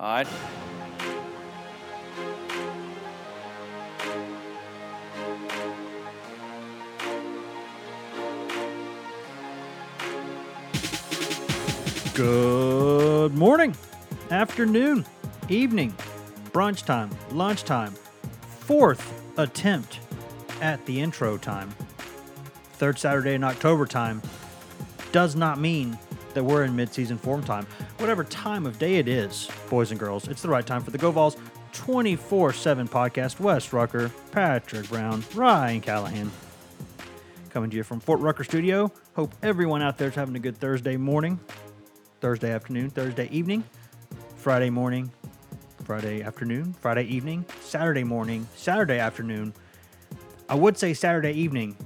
All right. Good morning, afternoon, evening, brunch time, lunchtime, fourth attempt at the intro time. Third Saturday in October time does not mean that we're in midseason form time. Whatever time of day it is, boys and girls, it's the right time for the Go Vols 24 7 podcast. Wes Rucker, Patrick Brown, Ryan Callahan. Coming to you from Fort Rucker Studio. Hope everyone out there is having a good Thursday morning, Thursday afternoon, Thursday evening, Friday morning, Friday afternoon, Friday evening, Saturday morning, Saturday afternoon. I would say Saturday evening,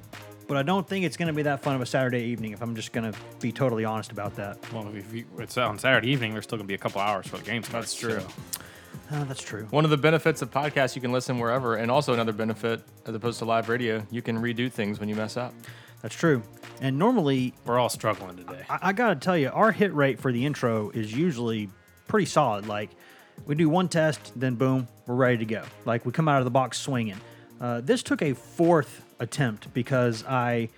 but I don't think it's going to be that fun of a Saturday evening if I'm just going to be totally honest about that. Well, if you, it's on Saturday evening, there's still going to be a couple hours for the game starts. That's true. so- Oh, that's true. One of the benefits of podcasts, you can listen wherever, and also another benefit, as opposed to live radio, you can redo things when you mess up. That's true. And normally, We're all struggling today. I, I got to tell you, our hit rate for the intro is usually pretty solid. Like, we do one test, then boom, we're ready to go. Like, we come out of the box swinging. Uh, this took a fourth attempt because I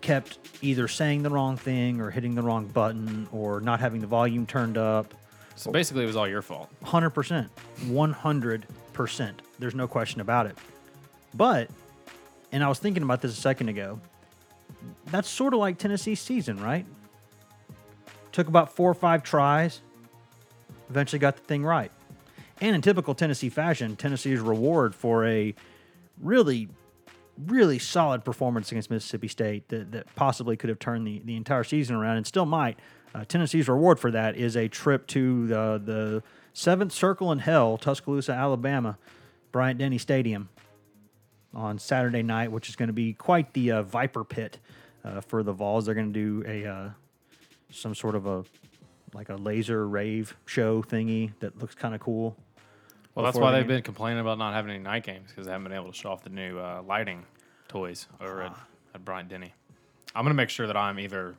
kept either saying the wrong thing or hitting the wrong button or not having the volume turned up. So basically, it was all your fault. 100%. 100%. There's no question about it. But, and I was thinking about this a second ago, that's sort of like Tennessee's season, right? Took about four or five tries, eventually got the thing right. And in typical Tennessee fashion, Tennessee's reward for a really, really solid performance against Mississippi State that, that possibly could have turned the, the entire season around and still might. Uh, Tennessee's reward for that is a trip to the, the seventh circle in hell, Tuscaloosa, Alabama, Bryant Denny Stadium on Saturday night, which is going to be quite the uh, Viper pit uh, for the Vols. They're going to do a uh, some sort of a like a laser rave show thingy that looks kind of cool. Well, that's why they've game. been complaining about not having any night games because they haven't been able to show off the new uh, lighting toys over at, at Bryant Denny. I'm going to make sure that I'm either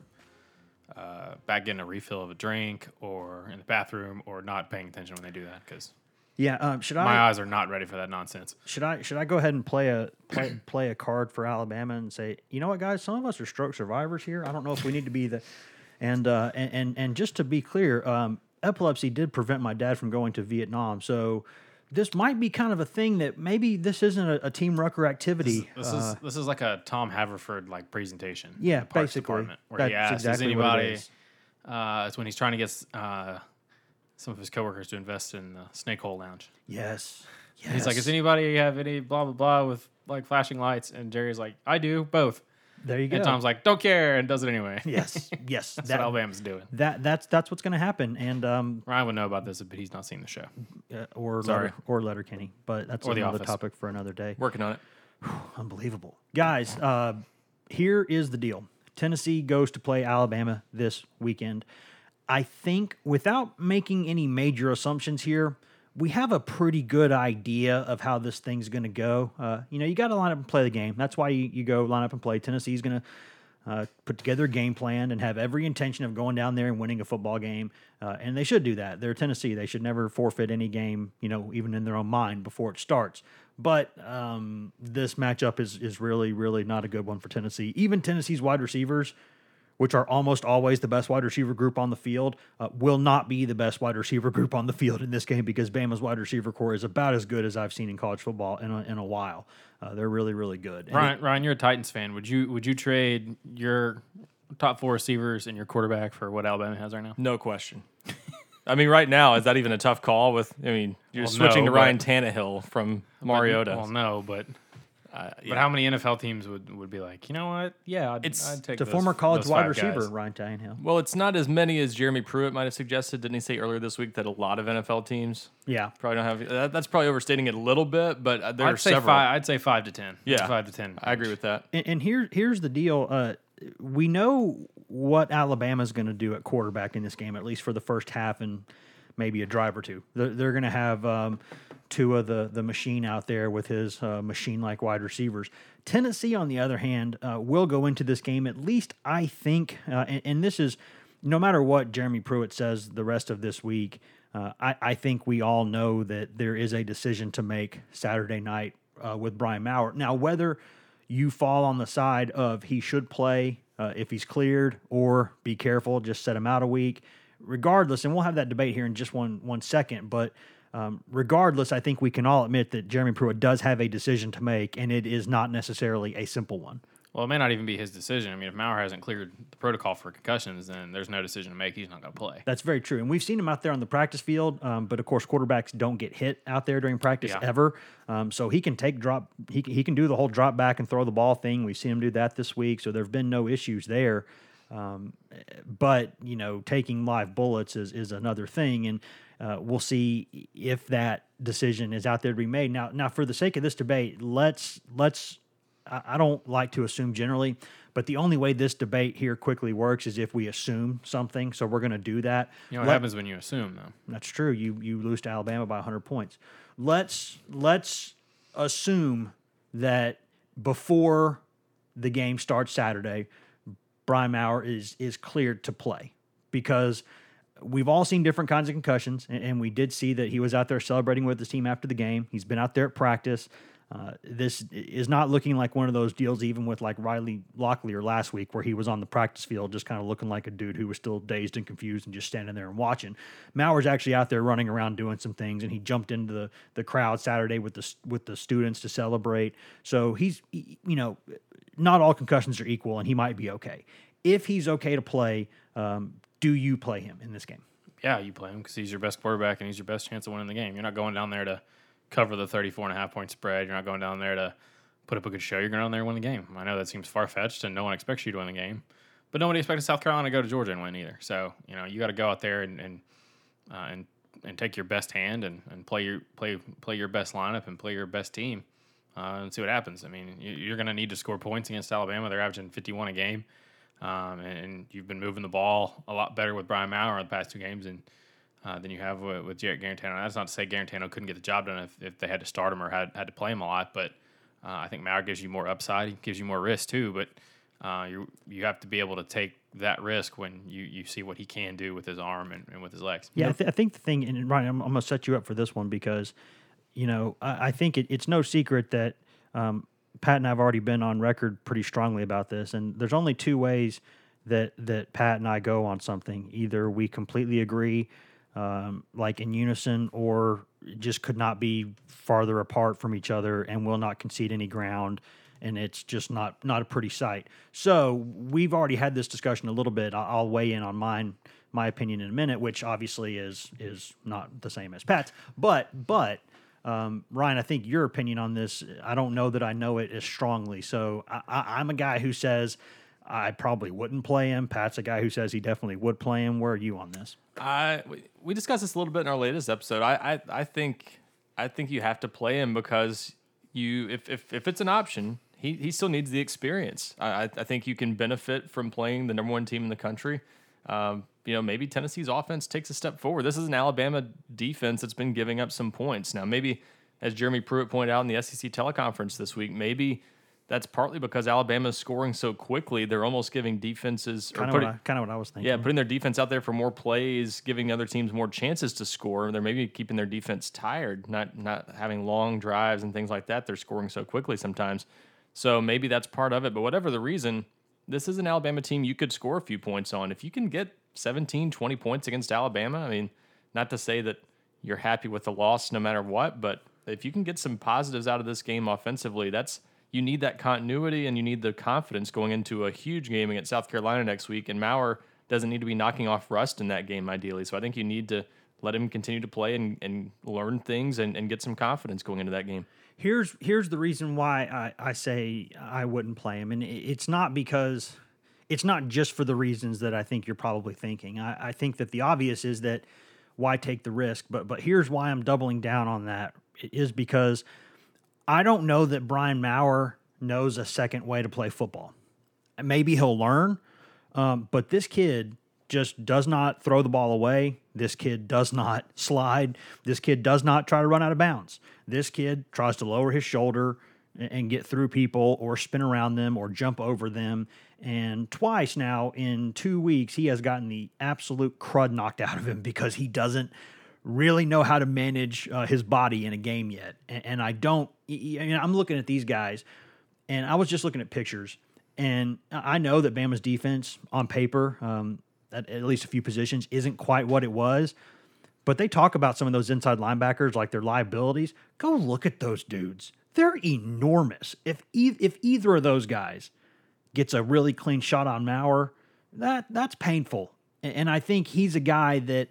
uh, back getting a refill of a drink or in the bathroom or not paying attention when they do that because Yeah, um, should my I eyes are not ready for that nonsense. should I should I go ahead and play a play, play a card for Alabama and say, you know what, guys, some of us are stroke survivors here. I don't know if we need to be the and uh, and, and and just to be clear, um, epilepsy did prevent my dad from going to Vietnam, so. This might be kind of a thing that maybe this isn't a, a team rucker activity. This uh, is this is like a Tom Haverford like presentation. Yeah, Parks basically. Department, where he That's asks, exactly "Is what it anybody?" Uh, it's when he's trying to get uh, some of his coworkers to invest in the Snakehole Lounge. Yes. And He's like, Yes. "Does anybody have any blah blah blah with like flashing lights?" And Jerry's like, "I do both." There you go. And Tom's like, "Don't care," and does it anyway. yes, yes. That's that, what Alabama's doing. that that's that's what's going to happen, and um, Ryan would know about this, but he's not seen the show. uh, or Sorry. letter, or Letterkenny, but that's Or another topic for another day. Working on it. Unbelievable, guys. Uh, here is the deal: Tennessee goes to play Alabama this weekend. I think, without making any major assumptions here, we have a pretty good idea of how this thing's going to go. Uh, you know, you got to line up and play the game. That's why you, you go line up and play. Tennessee's going to uh, put together a game plan and have every intention of going down there and winning a football game. Uh, and they should do that. They're Tennessee. They should never forfeit any game, you know, even in their own mind before it starts. But um, this matchup is is really, really not a good one for Tennessee. Even Tennessee's wide receivers, which are almost always the best wide receiver group on the field, uh, will not be the best wide receiver group on the field in this game because Bama's wide receiver corps is about as good as I've seen in college football in a, in a while. Uh, they're really, really good. And Ryan, Ryan, you're a Titans fan. Would you would you trade your top four receivers and your quarterback for what Alabama has right now? No question. I mean, right now, is that even a tough call? With I mean, you're Well, switching no, to Ryan but- Tannehill from Mariota. Well, no, but Uh, but how many NFL teams would, would be like, you know what? Yeah, I'd, It's- I'd take the those- former college those wide receiver, guys. Ryan Tannehill. Well, it's not as many as Jeremy Pruitt might have suggested. Didn't he say earlier this week that a lot of NFL teams Yeah. probably don't have? That, that's probably overstating it a little bit, but uh, there are I'd say several. five. I'd say five to ten. Yeah. five to ten. I agree with that. And, and here, here's the deal. Uh, we know what Alabama's going to do at quarterback in this game, at least for the first half and maybe a drive or two. They're, they're going to have um, two of the the machine out there with his uh, machine like wide receivers. Tennessee, on the other hand, uh, will go into this game at least I think, uh, and, and this is no matter what Jeremy Pruitt says the rest of this week. Uh, I, I think we all know that there is a decision to make Saturday night uh, with Brian Maurer. Now, whether you fall on the side of he should play uh, if he's cleared, or be careful, just set him out a week. Regardless, and we'll have that debate here in just one one second. But um, regardless, I think we can all admit that Jeremy Pruitt does have a decision to make, and it is not necessarily a simple one. Well, it may not even be his decision. I mean, if Maurer hasn't cleared the protocol for concussions, then there's no decision to make. He's not going to play. That's very true, and we've seen him out there on the practice field. Um, but of course, quarterbacks don't get hit out there during practice Yeah. ever. Um, so he can take drop. He can- he can do the whole drop back and throw the ball thing. We've seen him do that this week, so there've been no issues there. Um, but you know, taking live bullets is is another thing, and uh, we'll see if that decision is out there to be made. Now, now for the sake of this debate, let's let's. I I don't like to assume generally, but the only way this debate here quickly works is if we assume something. So we're going to do that. You know what Let- happens when you assume, though? that's true. You you lose to Alabama by 100 points. Let's let's assume that before the game starts Saturday, Brian Maurer is is cleared to play because we've all seen different kinds of concussions, and, and we did see that he was out there celebrating with his team after the game. He's been out there at practice. Uh, this is not looking like one of those deals, even with like Riley Locklear last week, where he was on the practice field just kind of looking like a dude who was still dazed and confused and just standing there and watching. Maurer's actually out there running around doing some things, and he jumped into the, the crowd Saturday with the with the students to celebrate. So he's he- you know, not all concussions are equal, and he might be okay. If he's okay to play, um, do you play him in this game? Yeah, you play him because he's your best quarterback and he's your best chance of winning the game. You're not going down there to cover the 34 and a half point spread. You're not going down there to put up a good show. You're going down there to win the game. I know that seems far fetched and no one expects you to win the game, but nobody expected South Carolina to go to Georgia and win either. So, you know, you got to go out there and, and, uh, and, and take your best hand and, and play your play play your best lineup and play your best team uh, and see what happens. I mean, you, you're going to need to score points against Alabama. They're averaging 51 a game, um, and you've been moving the ball a lot better with Brian Maurer the past two games and uh, than you have with, with Jarrett Guarantano. That's not to say Guarantano couldn't get the job done if, if they had to start him or had, had to play him a lot, but uh, I think Maurer gives you more upside. He gives you more risk too, but uh, you you have to be able to take that risk when you, you see what he can do with his arm and, and with his legs. Yeah, I, th- I think the thing, and Ryan, I'm, I'm going to set you up for this one because, you know, I, I think it, it's no secret that um, Pat and I have already been on record pretty strongly about this, and there's only two ways that that Pat and I go on something. Either we completely agree, um, like in unison, or just could not be farther apart from each other, and will not concede any ground. And it's just not not a pretty sight. So we've already had this discussion a little bit. I'll weigh in on mine my opinion in a minute, which obviously is is not the same as Pat's. But but um, Ryan, I think your opinion on this, I don't know that I know it as strongly. So I, I'm a guy who says I probably wouldn't play him. Pat's a guy who says he definitely would play him. Where are you on this? I we, we discussed this a little bit in our latest episode. I, I I think I think you have to play him because you if if, if it's an option, he, he still needs the experience. I I I think you can benefit from playing the number one team in the country. Um, you know, maybe Tennessee's offense takes a step forward. This is an Alabama defense that's been giving up some points. Now, maybe as Jeremy Pruitt pointed out in the SEC teleconference this week, maybe that's partly because Alabama's scoring so quickly. They're almost giving defenses Kind of what, what I was thinking. yeah, putting their defense out there for more plays, giving other teams more chances to score. They're maybe keeping their defense tired, not not having long drives and things like that. They're scoring so quickly sometimes. So maybe that's part of it. But whatever the reason, this is an Alabama team you could score a few points on. If you can get 17, 20 points against Alabama, I mean, not to say that you're happy with the loss no matter what, but if you can get some positives out of this game offensively, that's you need that continuity and you need the confidence going into a huge game against South Carolina next week. And Maurer doesn't need to be knocking off rust in that game, ideally. So I think you need to let him continue to play and, and learn things and, and get some confidence going into that game. here's here's the reason why I, I say I wouldn't play him, and it's not because it's not just for the reasons that I think you're probably thinking. I, I think that the obvious is that why take the risk, but but here's why I'm doubling down on that is because I don't know that Brian Maurer knows a second way to play football. Maybe he'll learn, um, but this kid just does not throw the ball away. This kid does not slide. This kid does not try to run out of bounds. This kid tries to lower his shoulder and get through people or spin around them or jump over them. And twice now in two weeks, he has gotten the absolute crud knocked out of him because he doesn't really know how to manage uh, his body in a game yet. And, and I don't. I mean, I'm looking at these guys, and I was just looking at pictures, and I I know that Bama's defense on paper, um, at, at least a few positions, isn't quite what it was. But they talk about some of those inside linebackers like their liabilities. Go look at those dudes. They're enormous. If e- if either of those guys gets a really clean shot on Maurer, that that's painful. A- And I think he's a guy that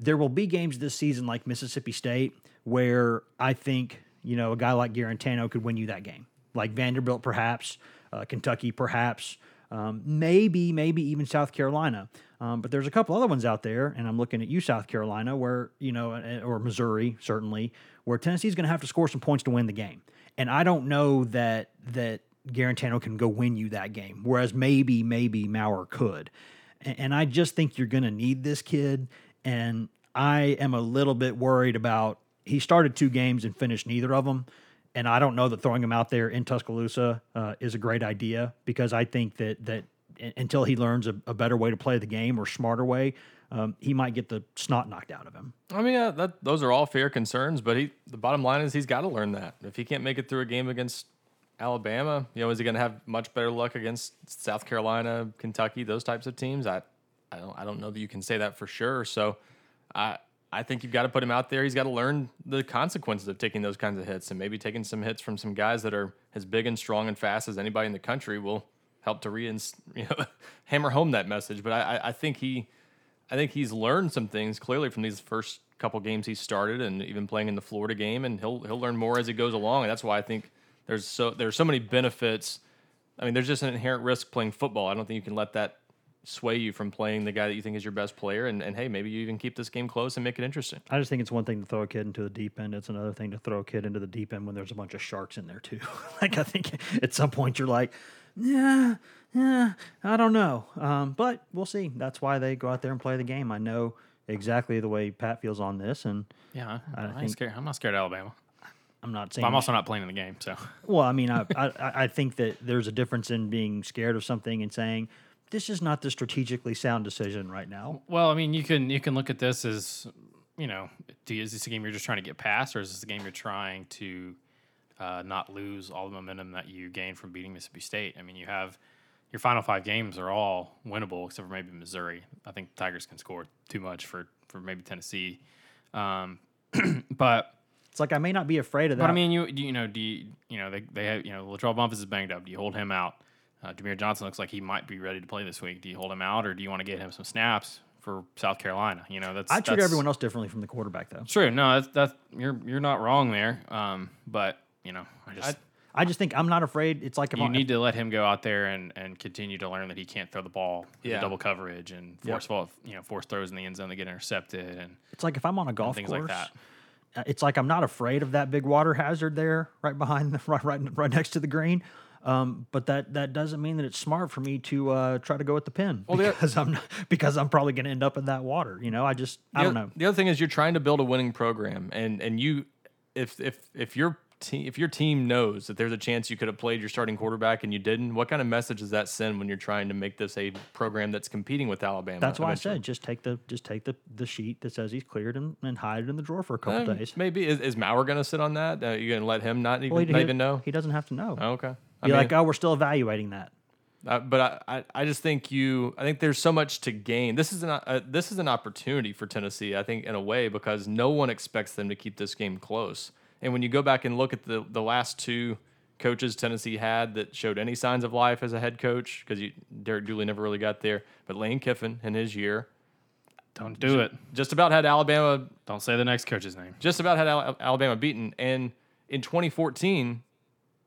there will be games this season like Mississippi State where I think, you know, a guy like Guarantano could win you that game. Like Vanderbilt perhaps, uh, Kentucky perhaps, um, maybe maybe even South Carolina. Um, but there's a couple other ones out there, and I'm looking at you, South Carolina, where you know, uh, or Missouri certainly, where Tennessee's going to have to score some points to win the game. And I don't know that that Guarantano can go win you that game, whereas maybe maybe Maurer could. And, and I just think you're going to need this kid, and I am a little bit worried about. He started two games and finished neither of them. And I don't know that throwing him out there in Tuscaloosa uh, is a great idea because I think that that until he learns a, a better way to play the game or smarter way, um, he might get the snot knocked out of him. I mean, yeah, that those are all fair concerns, but he the bottom line is he's got to learn that. If he can't make it through a game against Alabama, you know, is he going to have much better luck against South Carolina, Kentucky, those types of teams? I, I don't, I don't know that you can say that for sure. So, I, I think you've got to put him out there. He's got to learn the consequences of taking those kinds of hits, and maybe taking some hits from some guys that are as big and strong and fast as anybody in the country will help to re, you know, hammer home that message. But I, I, I think he. I think he's learned some things clearly from these first couple games he started, and even playing in the Florida game, and he'll he'll learn more as he goes along, and that's why I think there's so there's so many benefits. I mean, there's just an inherent risk playing football. I don't think you can let that sway you from playing the guy that you think is your best player, and, and hey, maybe you even keep this game close and make it interesting. I just think it's one thing to throw a kid into the deep end. It's another thing to throw a kid into the deep end when there's a bunch of sharks in there too. like I think at some point you're like, yeah, yeah, I don't know. Um, but we'll see. That's why they go out there and play the game. I know exactly the way Pat feels on this, and Yeah, I, I, think- ain't scared. I'm not scared of Alabama. I'm not But saying. I'm also not playing in the game, so well, I mean, I, I I- I think that there's a difference in being scared of something and saying this is not the strategically sound decision right now. Well, I mean, you can you can look at this as, you know, do you, is this a game you're just trying to get past, or is this a game you're trying to uh, not lose all the momentum that you gained from beating Mississippi State? I mean, you have your final five games are all winnable except for maybe Missouri. I think Tigers can score too much for for maybe Tennessee, um, but It's like I may not be afraid of that. but I mean, you you know, do you, you know they they have you know LaTrell Bumphus is banged up. Do you hold him out? Uh, Jameer Johnson looks like he might be ready to play this week. Do you hold him out, or do you want to get him some snaps for South Carolina? You know, that's I treat that's- everyone else differently from the quarterback, though. True, no, that's, that's you're you're not wrong there. Um, but you know, I just I just think I'm not afraid. It's like if you I- need to let him go out there and, and continue to learn that he can't throw the ball in Yeah. double coverage and force ball, you know force throws in the end zone that get intercepted and It's like if I'm on a golf things course, like that. uh, it's like I'm not afraid of that big water hazard there, right behind, the, right, right, right next to the green. Um, but that that doesn't mean that it's smart for me to uh, try to go at the pin the- because I'm not, because I'm probably going to end up in that water. You know, I just I The don't know. The other thing is you're trying to build a winning program, and and you, if if if your team if your team knows that there's a chance you could have played your starting quarterback and you didn't, what kind of message does that send when you're trying to make this a program that's competing with Alabama? That's why eventually? I said just take the just take the, the sheet that says he's cleared and, and hide it in the drawer for a couple Eh, days. Maybe is, is Maurer going to sit on that? Uh, you going to let him not even, Well, he, not he- even know? He doesn't have to know. Oh, okay. I Be mean, like, oh, we're still evaluating that. Uh, but I, I, I just think you I think there's so much to gain. This is an uh, this is an opportunity for Tennessee, I think, in a way, because no one expects them to keep this game close. And when you go back and look at the the last two coaches Tennessee had that showed any signs of life as a head coach, because Derek Dooley never really got there, but Lane Kiffin in his year Don't do it. just about had Alabama Don't say the next coach's name. just about had Al- Alabama beaten. And in 2014,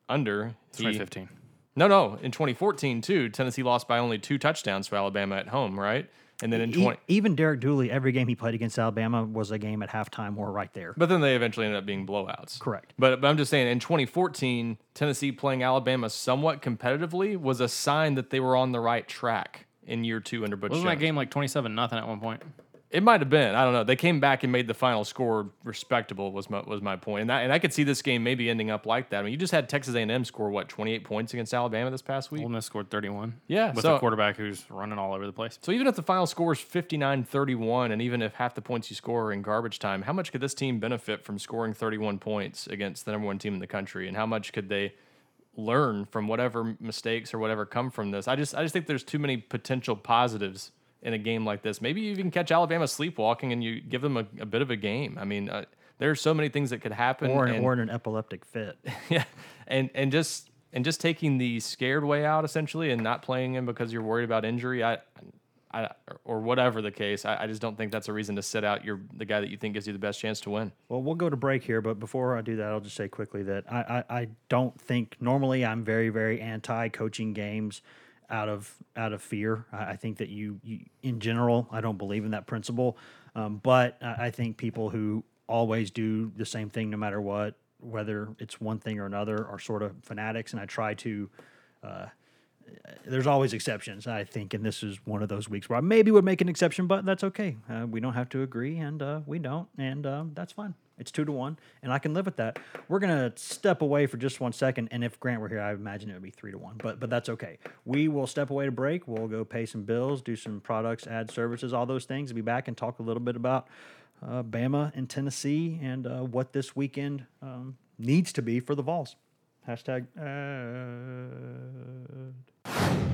under he- 2015. no, no. In 2014, too, Tennessee lost by only two touchdowns to Alabama at home, right? And then in E- 20, even Derek Dooley, every game he played against Alabama was a game at halftime or right there. but then they eventually ended up being blowouts. Correct. But, but I'm just saying, in 2014, Tennessee playing Alabama somewhat competitively was a sign that they were on the right track in year two under Butch Wasn't that game like 27 nothing at one point? It might have been. I don't know. They came back and made the final score respectable. Was my was my point, and that, and I could see this game maybe ending up like that. I mean, you just had Texas A and M score what twenty eight points against Alabama this past week. Ole Miss scored 31. Yeah, with so- a quarterback who's running all over the place. So even if the final score is 59-31 and even if half the points you score are in garbage time, how much could this team benefit from scoring 31 points against the number 1 team in the country and how much could they learn from whatever mistakes or whatever come from this? I just I just think there's too many potential positives in a game like this. Maybe you even catch Alabama sleepwalking and you give them a, a bit of a game. I mean, uh, there are so many things that could happen Or, an, and- or in an epileptic fit. yeah, and and just and just taking the scared way out essentially, and not playing him because you're worried about injury. I, I or whatever the case. I, I just don't think that's a reason to sit out your the guy that you think gives you the best chance to win. Well, we'll go to break here, but before I do that, I'll just say quickly that I, I, I don't think normally I'm very, very anti coaching games out of out of fear. I, I think that you, you, in general, I don't believe in that principle. Um, but I, I think people who always do the same thing no matter what, whether it's one thing or another, are sort of fanatics. And I try to. Uh, there's always exceptions, I think, and this is one of those weeks where I maybe would make an exception, but that's okay. Uh, we don't have to agree, and uh, we don't, and um, that's fine. It's two to one, and I can live with that. We're gonna step away for just one second, and if Grant were here, I imagine it would be three to one, but but that's okay. We will step away to break. We'll go pay some bills, do some products, add services, all those things. Be back and talk a little bit about uh, Bama and Tennessee and uh, what this weekend um, needs to be for the Vols. Hashtag. Uh,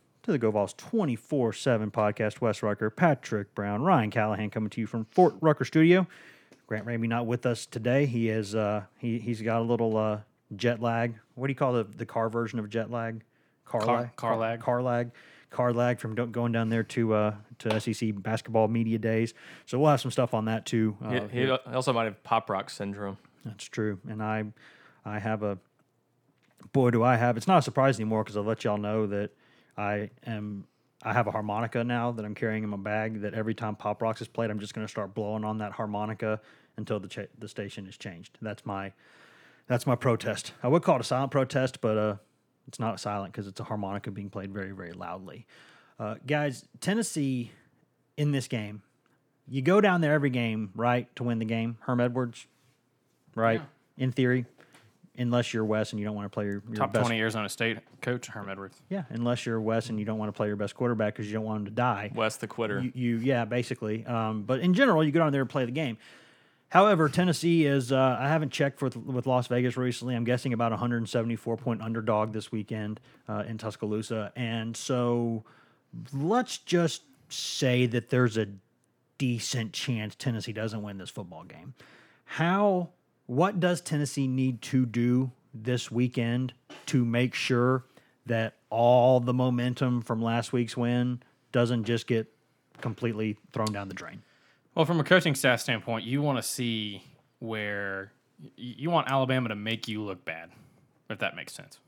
to the Go Vols 24 7 podcast. Wes Rucker, Patrick Brown, Ryan Callahan coming to you from Fort Rucker Studio. Grant Ramey not with us today. He is uh, he he's got a little uh, jet lag. What do you call the, the car version of jet lag? Car, Car- lag. car lag. Car lag. Car lag from going down there to uh, to SEC basketball media days. So we'll have some stuff on that too. Uh, He, he also might have pop rock syndrome. that's true. And I I have a boy do I have it's not a surprise anymore because I'll let y'all know that I am I have a harmonica now that I'm carrying in my bag that every time Pop Rocks is played I'm just going to start blowing on that harmonica until the cha- the station is changed. That's my that's my protest. I would call it a silent protest, but uh it's not silent because it's a harmonica being played very very loudly. Uh, guys, Tennessee in this game, you go down there every game, right, to win the game. Herm Edwards, right? In theory, unless you're Wes and you don't want to play your, your Top best. 20 Arizona State coach, Herm Edwards. Yeah, unless you're Wes and you don't want to play your best quarterback because you don't want him to die. Wes the quitter. You, you yeah, basically. Um, but in general, you go down there and play the game. However, Tennessee is. Uh, I haven't checked with with Las Vegas recently. I'm guessing about 174 point underdog this weekend uh, in Tuscaloosa, and so let's just say that there's a decent chance Tennessee doesn't win this football game. How? What does Tennessee need to do this weekend to make sure that all the momentum from last week's win doesn't just get completely thrown down the drain? Well, from a coaching staff standpoint, you want to see where you want Alabama to make you look bad, if that makes sense.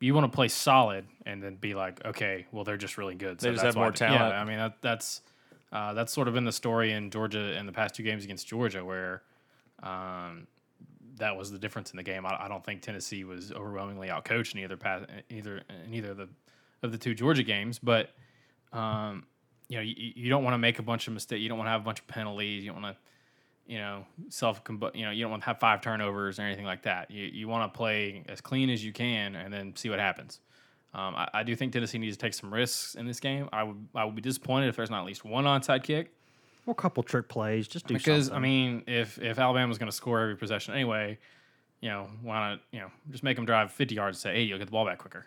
You want to play solid and then be like, okay, well, they're just really good. They just that's have more talent. Yeah, I mean that, that's uh, that's sort of been the story in Georgia in the past two games against Georgia, where um, that was the difference in the game. I, I don't think Tennessee was overwhelmingly outcoached in either pass, either in either of the of the two Georgia games, but um, you know, you, you don't want to make a bunch of mistakes. You don't want to have a bunch of penalties. You don't want to, you know, self, you know, you don't want to have five turnovers or anything like that. You, you want to play as clean as you can and then see what happens. Um, I, I do think Tennessee needs to take some risks in this game. I would I would be disappointed if there's not at least one onside kick Or a couple trick plays. Just do because something. I mean if if Alabama's going to score every possession anyway, you know why not you know just make them drive 50 yards and say hey you'll get the ball back quicker.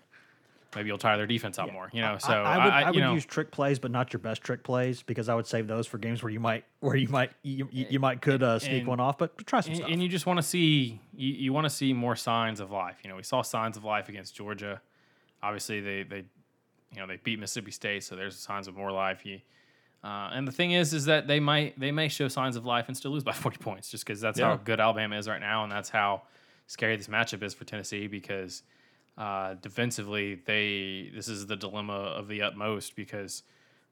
Maybe you'll tire their defense out more. You know, so I, I would, I, would know, use trick plays, but not your best trick plays because I would save those for games where you might, where you might, you, you, you might could uh, sneak and- one off. But try some and, stuff. and you just want to see you, you want to see more signs of life. You know, we saw signs of life against Georgia. Obviously, they they you know they beat Mississippi State, so there's signs of more life. You, uh, and the thing is, is that they might they may show signs of life and still lose by 40 points, just because that's how good Alabama is right now, and that's how scary this matchup is for Tennessee. Because uh, defensively, they this is the dilemma of the utmost because.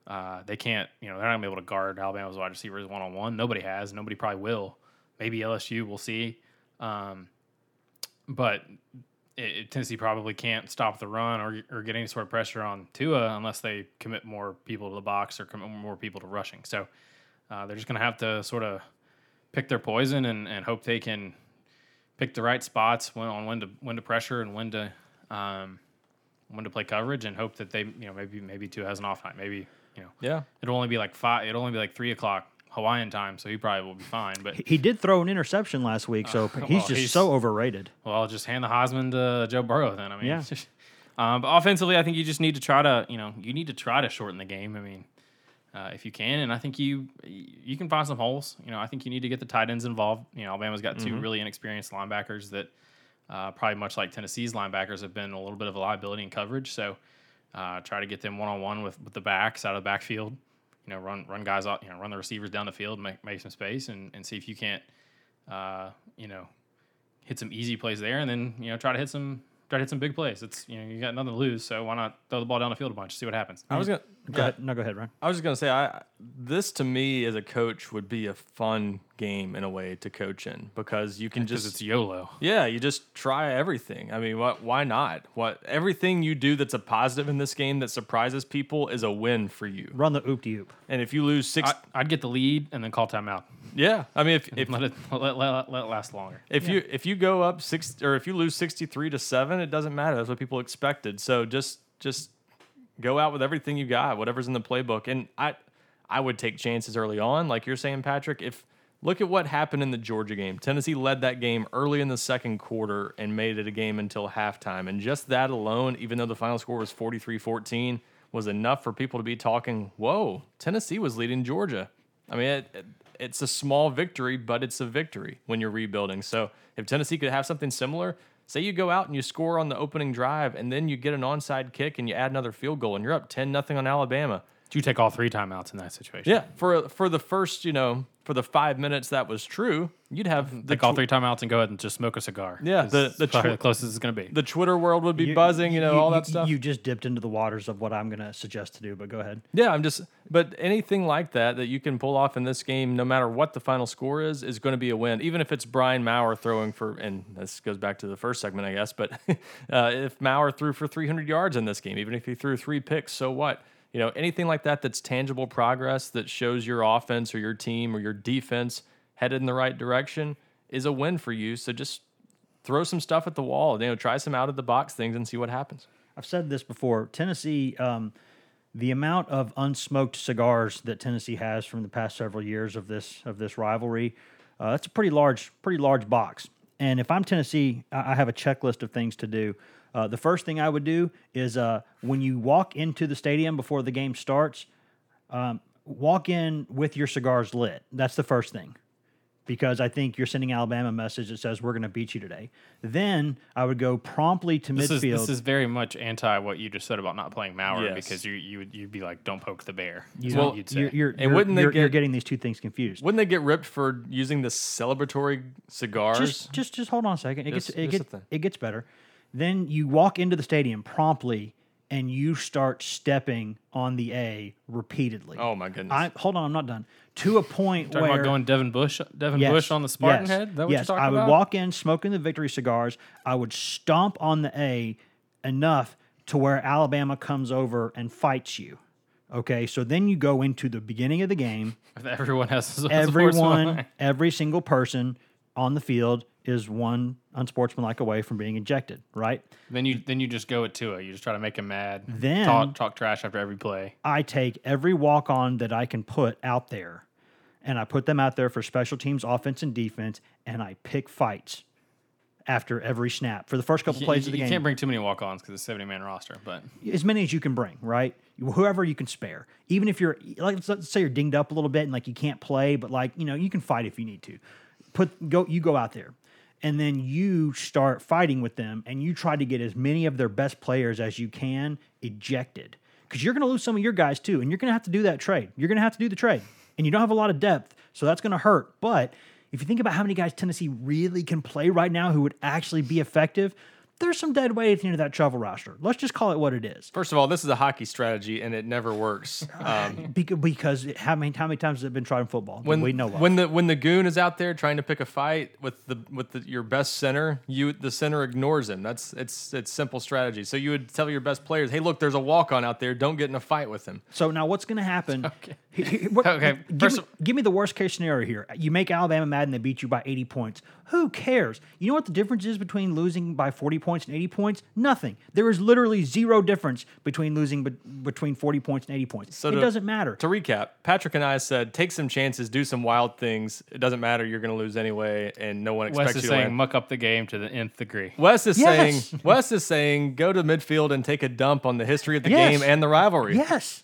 Uh, they can't, you know, they're not gonna be able to guard Alabama's wide receivers one on one. Nobody has. Nobody probably will. Maybe LSU. We'll see. Um, but it, Tennessee probably can't stop the run or, or get any sort of pressure on Tua unless they commit more people to the box or commit more people to rushing. So uh, they're just going to have to sort of pick their poison and, and hope they can pick the right spots when, on when to when to pressure and when to um, when to play coverage and hope that they you know maybe maybe Tua has an off night. Maybe you know Yeah. it'll only be like five. It'll only be like three o'clock Hawaiian time, so he probably will be fine. But he did throw an interception last week, so he's Uh, well, just he's- so overrated. Well, I'll just hand the Heisman to Joe Burrow then. I mean, Yeah. um, but offensively, I think you just need to try to, you know, you need to try to shorten the game. I mean, uh, if you can, and I think you you can find some holes. You know, I think you need to get the tight ends involved. You know, Alabama's got 2 really inexperienced linebackers that uh, probably much like Tennessee's linebackers have been a little bit of a liability in coverage. So uh, try to get them one on one with with the backs out of the backfield. You know, run run guys out. You know, run the receivers down the field, make make some space, and and see if you can't, uh, you know, hit some easy plays there, and then you know try to hit some try to hit some big plays. It's you know you got nothing to lose, so why not throw the ball down the field a bunch, see what happens. I was gonna. Go ahead. No, go ahead, Ryan. I was just gonna say, I this to me as a coach would be a fun game in a way to coach in because you can Because just it's YOLO. yeah, you just try everything. I mean, what? Why not? What? Everything you do that's a positive in this game that surprises people is a win for you. Run the oop de oop. And if you lose six, I, I'd get the lead and then call timeout. Yeah, I mean, if if let it let, let, let it last longer. if you if you go up six or if you lose sixty three to seven, it doesn't matter. That's what people expected. So just just go out with everything you got, whatever's in the playbook. And I I would take chances early on, like you're saying, Patrick. If look at what happened in the Georgia game. Tennessee led that game early in the second quarter and made it a game until halftime. And just that alone, even though the final score was 43-14, was enough for people to be talking, whoa, Tennessee was leading Georgia. I mean, it, it- it's a small victory, but it's a victory when you're rebuilding. So if Tennessee could have something similar, say you go out and you score on the opening drive, and then you get an onside kick and you add another field goal, and you're up ten nothing on Alabama. Do you take all three timeouts in that situation? Yeah, for for the first, you know, for the five minutes that was true, you'd have the Take all three timeouts and go ahead and just smoke a cigar. Yeah, the- the tw- the closest it's going to be. the Twitter world would be buzzing, you know, all that stuff. You just dipped into the waters of what I'm going to suggest to do, but go ahead. Yeah, I'm just, but anything like that that you can pull off in this game, no matter what the final score is, is going to be a win. Even if it's Brian Maurer throwing for, and this goes back to the first segment, I guess, but uh, if Maurer threw for 300 yards in this game, even if he threw three picks, so what? You know, anything like that that's tangible progress that shows your offense or your team or your defense headed in the right direction is a win for you. So just throw some stuff at the wall, you know, try some out of the box things and see what happens. I've said this before. Tennessee, um, the amount of unsmoked cigars that Tennessee has from the past several years of this of this rivalry, uh, that's a pretty large, pretty large box. And if I'm Tennessee, I I have a checklist of things to do. Uh, the first thing I would do is uh, when you walk into the stadium before the game starts, um, walk in with your cigars lit. That's the first thing because I think you're sending Alabama a message that says we're going to beat you today. Then I would go promptly to this midfield. is this is very much anti what you just said about not playing Maurer Yes. because you you would you'd be like don't poke the bear. is You- what you'd say. You're, you're, And you're- wouldn't they you're- you're getting these two things confused? Wouldn't they get ripped for using the celebratory cigars? Just, just, just hold on a second. It Just- gets, it, just get, it gets better. Then you walk into the stadium promptly, and you start stepping on the A repeatedly. Oh, my goodness. I hold on, I'm not done. To a point talking where about going Devin Bush Devin Yes, Bush on the Spartan yes, head. Is that what yes, you're talking I would about? walk in smoking the victory cigars. I would stomp on the A enough to where Alabama comes over and fights you. Okay, so then you go into the beginning of the game. Everyone has his own sports everyone, every single person on the field is one unsportsmanlike away from being ejected, right? Then you then you just go at Tua. You just try to make him mad. Then- talk, talk trash after every play. I take every walk on that I can put out there and I put them out there for special teams, offense, and defense, and I pick fights after every snap for the first couple You, plays you- of the you game. You can't bring too many walk ons because it's a seventy man roster. But as many as you can bring, right? Whoever you can spare. Even if you're like let's, let's say you're dinged up a little bit and like you can't play, but like, you know, you can fight if you need to. Put go you go out there and then you start fighting with them and you try to get as many of their best players as you can ejected. Cuz you're going to lose some of your guys too and you're going to have to do that trade. You're going to have to do the trade. And you don't have a lot of depth, so that's going to hurt. But if you think about how many guys Tennessee really can play right now who would actually be effective, there's some dead weight at the end of that travel roster. Let's just call it what it is. First of all, this is a hockey strategy, and it never works. Um, Because, how many how many times has it been tried in football? when we know of? when the when the goon is out there trying to pick a fight with the with the, your best center, you the center ignores him. That's it's it's simple strategy. So you would tell your best players, "Hey, look, there's a walk on out there. Don't get in a fight with him." so now what's going to happen? He- he- what- Okay, give, me, of- give me the worst case scenario here. You make Alabama mad and they beat you by 80 points. Who cares? You know what the difference is between losing by 40 points and 80 points? Nothing. There is literally zero difference between losing be- between 40 points and 80 points. So it to- doesn't matter. To recap, Patrick and I said, "Take some chances, do some wild things. It doesn't matter. You're going to lose anyway, and no one expects Wes is you to saying win." muck up the game to the nth degree. Wes is Yes. saying Wes is saying go to midfield and take a dump on the history of the Yes. game and the rivalry. Yes.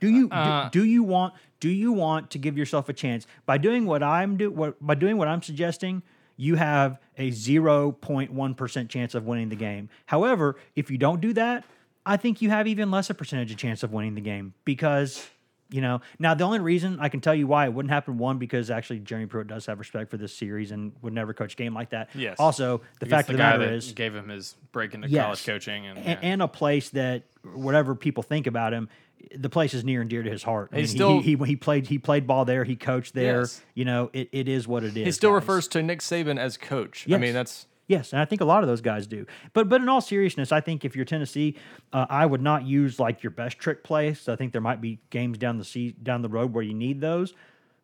Do you Uh, do, do you want do you want to give yourself a chance by doing what I'm do what by doing what I'm suggesting? You have a 0.1% chance of winning the game. However, if you don't do that, I think you have even less a percentage of chance of winning the game because you know, now the only reason I can tell you why it wouldn't happen one because actually Jeremy Pruitt does have respect for this series and would never coach a game like that. Yes. Also, the fact the of the guy matter that is gave him his break into Yes. college coaching, and, a- yeah. and a place that whatever people think about him, the place is near and dear to his heart. I mean, he- still- he, he, he played he played ball there. He coached there. Yes. You know, it, it is what it is. He still guys. refers to Nick Saban as coach. I mean, that's Yes, and I think a lot of those guys do. But but in all seriousness, I think if you're Tennessee, uh, I would not use like your best trick play. So I think there might be games down the sea, down the road where you need those.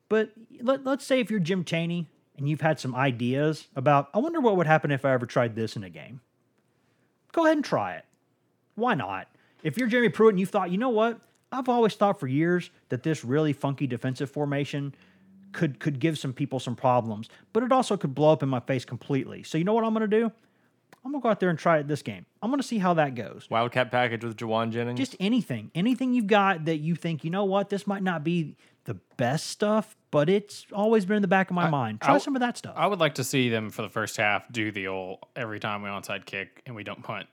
But let, let's say if you're Jim Chaney and you've had some ideas about, I wonder what would happen if I ever tried this in a game. Go ahead and try it. Why not? If you're Jeremy Pruitt and you thought, you know what, I've always thought for years that this really funky defensive formation could could give some people some problems, but it also could blow up in my face completely. So you know what I'm going to do? I'm going to go out there and try it this game. I'm going to see how that goes. Wildcat package with Jauan Jennings. Just anything, anything you've got that you think, you know what, this might not be the best stuff, but it's always been in the back of my mind. Try I- some of that stuff. I would like to see them for the first half do the old every time we onside kick and we don't punt.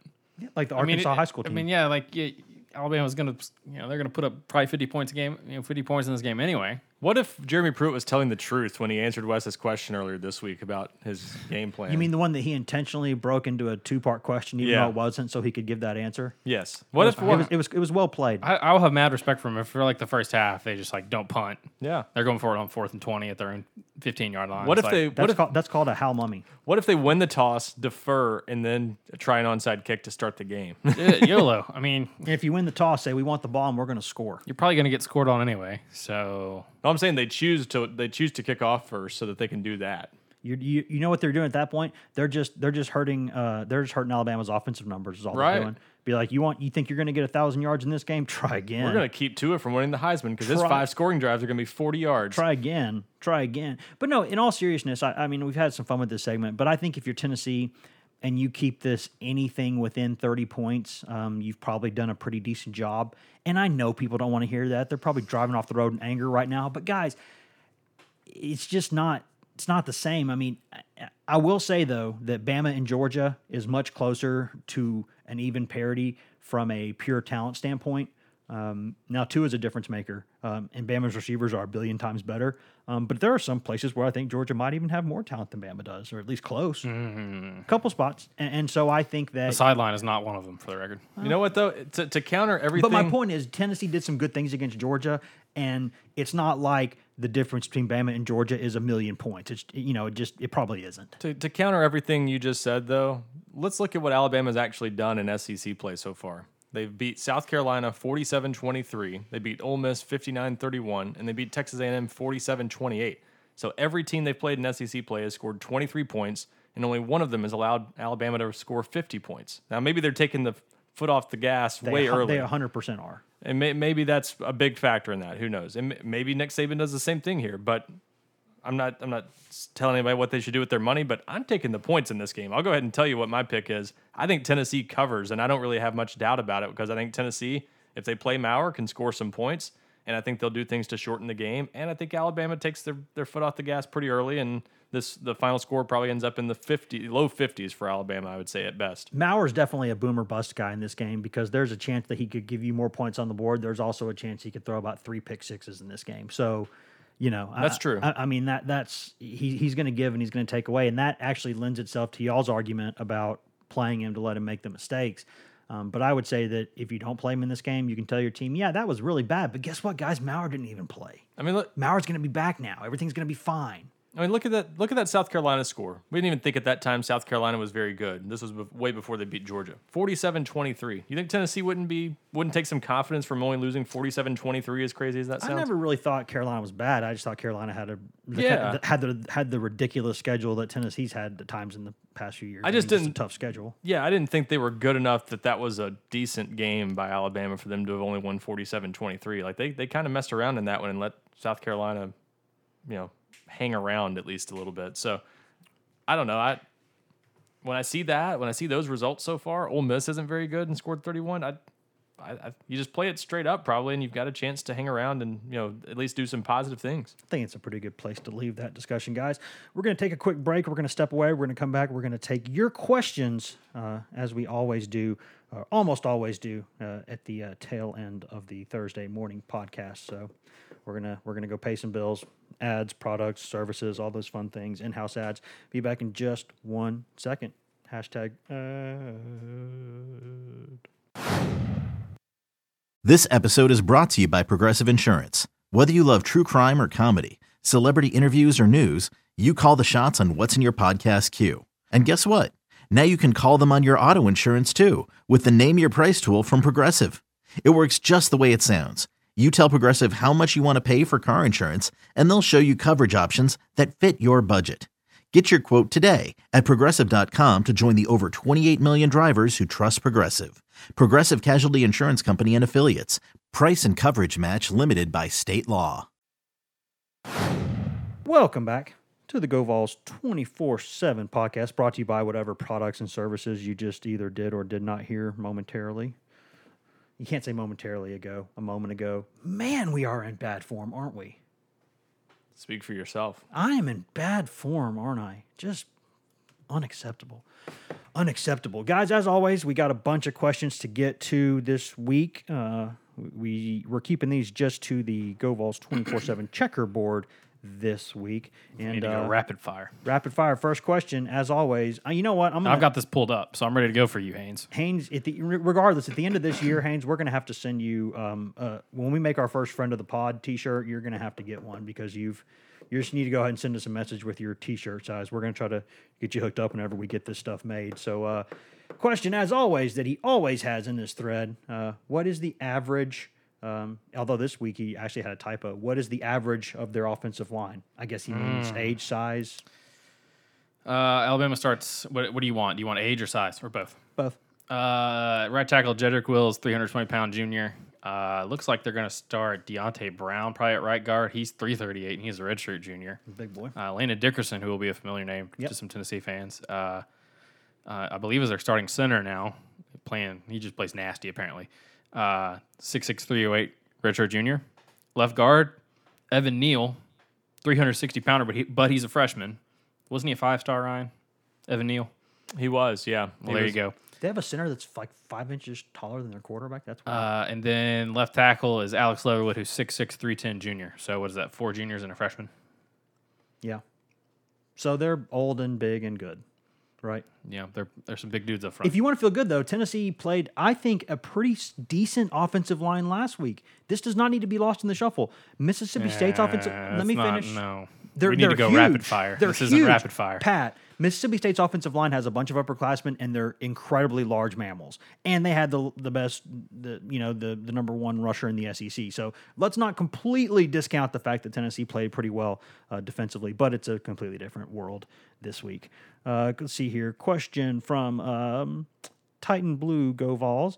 like the I mean, Arkansas it- high school team. I mean, yeah, like yeah, Alabama's gonna, you know, they're gonna put up probably fifty points a game, you know, fifty points in this game anyway. What if Jeremy Pruitt was telling the truth when he answered Wes's question earlier this week about his game plan? you mean the one that he intentionally broke into a two part question, even Yeah. though it wasn't, so he could give that answer? yes? What if? it was, it was it was well played. I, I'll have mad respect for him if for like the first half they just like don't punt. yeah. They're going for it on fourth and twenty at their own fifteen yard line. What It's if like, they? That's What if? called that's called a Hal Mummy. What if they win the toss, defer, and then try an onside kick to start the game? Yeah, YOLO? I mean, And if you win the toss, say we want the ball and we're going to score. you're probably gonna get scored on anyway. So No, I'm saying they choose to they choose to kick off first so that they can do that. You, you you know what they're doing at that point? They're just they're just hurting uh they're just hurting Alabama's offensive numbers. Is all Right. they're doing. Be like, you want you think you're going to get a thousand yards in this game? Try again. We're gonna keep Tua from winning the Heisman because his five scoring drives are gonna be 40 yards. try again, try again. But no, in all seriousness, I, I mean, we've had some fun with this segment, but I think if you're Tennessee and you keep this anything within 30 points, um, you've probably done a pretty decent job. And I know people don't want to hear that. They're probably driving off the road in anger right now. But guys, it's just not it's not the same. I mean, I, will say though that Bama and Georgia is much closer to an even parity from a pure talent standpoint. Um, now, Tua is a difference maker, um, and Bama's receivers are a billion times better. Um, but there are some places where I think Georgia might even have more talent than Bama does, or at least close. A couple spots, and, and so I think that the sideline is not one of them for the record. You know what though? To, to counter everything, But my point is, Tennessee did some good things against Georgia, and it's not like the difference between Bama and Georgia is a million points. It's you know, it just it probably isn't. To, to counter everything you just said, though, let's look at what Alabama's actually done in SEC play so far. They've beat South Carolina 47-23. They beat Ole Miss 59-31, and they beat Texas A&M 47-28. So every team they've played in SEC play has scored 23 points, and only one of them has allowed Alabama to score 50 points. Now maybe they're taking the foot off the gas They, way early. They 100% are. And may, maybe that's a big factor in that. Who knows? And maybe Nick Saban does the same thing here. But I'm not. I'm not telling anybody what they should do with their money. But I'm taking the points in this game. I'll go ahead and tell you what my pick is. I think Tennessee covers, and I don't really have much doubt about it because I think Tennessee, if they play Maurer, can score some points, and I think they'll do things to shorten the game. And I think Alabama takes their, their foot off the gas pretty early, and this the final score probably ends up in the 50 low 50s for Alabama. I would say at best. Maurer's definitely a boomer bust guy in this game because there's a chance that he could give you more points on the board. There's also a chance he could throw about three pick sixes in this game. So, you know, I- That's true. I, I mean that that's he, he's going to give and he's going to take away, and that actually lends itself to y'all's argument about playing him to let him make the mistakes. Um, but I would say that if you don't play him in this game, you can tell your team, yeah, that was really bad. But guess what, guys? Maurer didn't even play. I mean, look, Maurer's going to be back now. Everything's going to be fine. I mean, look at that. Look at that South Carolina score. We didn't even think at that time South Carolina was very good. This was bef- way before they beat Georgia. 47-23. You think Tennessee wouldn't be wouldn't take some confidence from only losing 47-23 as crazy as that sounds, I never really thought Carolina was bad. I just thought Carolina had a Yeah. had the had the ridiculous schedule that Tennessee's had at times in the past few years. I just mean, didn't- a tough schedule. yeah, I didn't think they were good enough that that was a decent game by Alabama for them to have only won 47-23. Like they they kind of messed around in that one and let South Carolina, you know, hang around at least a little bit. So I don't know. I when I see that, when I see those results so far, Ole Miss isn't very good and scored 31. I, I, I you just play it straight up probably, and you've got a chance to hang around and you know at least do some positive things. I think it's a pretty good place to leave that discussion, guys. We're going to take a quick break. We're going to step away. We're going to come back. We're going to take your questions, uh, as we always do, uh, almost always do, uh, at the uh, tail end of the Thursday morning podcast. So we're gonna we're gonna go pay some bills, ads, products, services, all those fun things, in-house ads. Be back in just one second. Hashtag. ad. This episode is brought to you by Progressive Insurance. Whether you love true crime or comedy, celebrity interviews or news, you call the shots on what's in your podcast queue. And guess what? Now you can call them on your auto insurance too with the Name Your Price tool from Progressive. It works just the way it sounds. You tell Progressive how much you want to pay for car insurance, and they'll show you coverage options that fit your budget. Get your quote today at progressive.com to join the over 28 million drivers who trust Progressive. Progressive Casualty Insurance Company and Affiliates. Price and coverage match limited by state law. Welcome back to the GoVols 24 7 podcast brought to you by whatever products and services you just either did or did not hear momentarily. You can't say momentarily ago, a moment ago. Man, we are in bad form, aren't we? Speak for yourself. I am in bad form, aren't I? Just unacceptable. Unacceptable. Guys, as always, we got a bunch of questions to get to this week. Uh, we, we're keeping these just to the GoVols 24 7 checkerboard this week. And Need to go uh, rapid fire. Rapid fire. First question, as always. Uh, you know what? I'm gonna, I've got this pulled up, so I'm ready to go for you, Haynes. Haynes. At the regardless, at the end of this year, Haynes, we're gonna have to send you. Um, uh, when we make our first friend of the pod T-shirt, you're gonna have to get one because you've. You just need to go ahead and send us a message with your T-shirt size. We're gonna try to get you hooked up whenever we get this stuff made. So, uh, question as always that he always has in this thread: uh, What is the average? Um, although this week he actually had a typo. What is the average of their offensive line? I guess he means age, size, Uh, Alabama starts. What, what do you want? Do you want age or size or both? both. Uh, right tackle Jedrick Wills, 320 pound junior. Uh, looks like they're going to start Deonte Brown probably at right guard. He's 338 and he's a redshirt junior. Big boy. Uh, Landon Dickerson, who will be a familiar name Yep. to some Tennessee fans. Uh, uh, I believe is their starting center now. Playing, he just plays nasty apparently. Uh, six six three oh eight redshirt junior. Left guard Evan Neal, 360 pounder, but he, but he's a freshman. Wasn't he a five star Ryan? Evan Neal. He was, yeah. Well, He there was- you go. They have a center that's like five inches taller than their quarterback. That's wild. Uh, and then left tackle is Alex Leatherwood, who's 6'6", 310 junior. So what is that? Four juniors and a freshman. yeah. So they're old and big and good, right? Yeah, they're there's some big dudes up front. If you want to feel good though, Tennessee played, I think, a pretty decent offensive line last week. This does not need to be lost in the shuffle. Mississippi State's offensive. Let me not- finish. No, They're, We need to go huge. rapid fire. They're This isn't rapid fire. Pat, Mississippi State's offensive line has a bunch of upperclassmen, and they're incredibly large mammals. And they had the the best, the you know the the number one rusher in the SEC. So let's not completely discount the fact that Tennessee played pretty well uh, defensively, but it's a completely different world this week. Uh, let's see here. Question from um, Titan Blue Go Vols.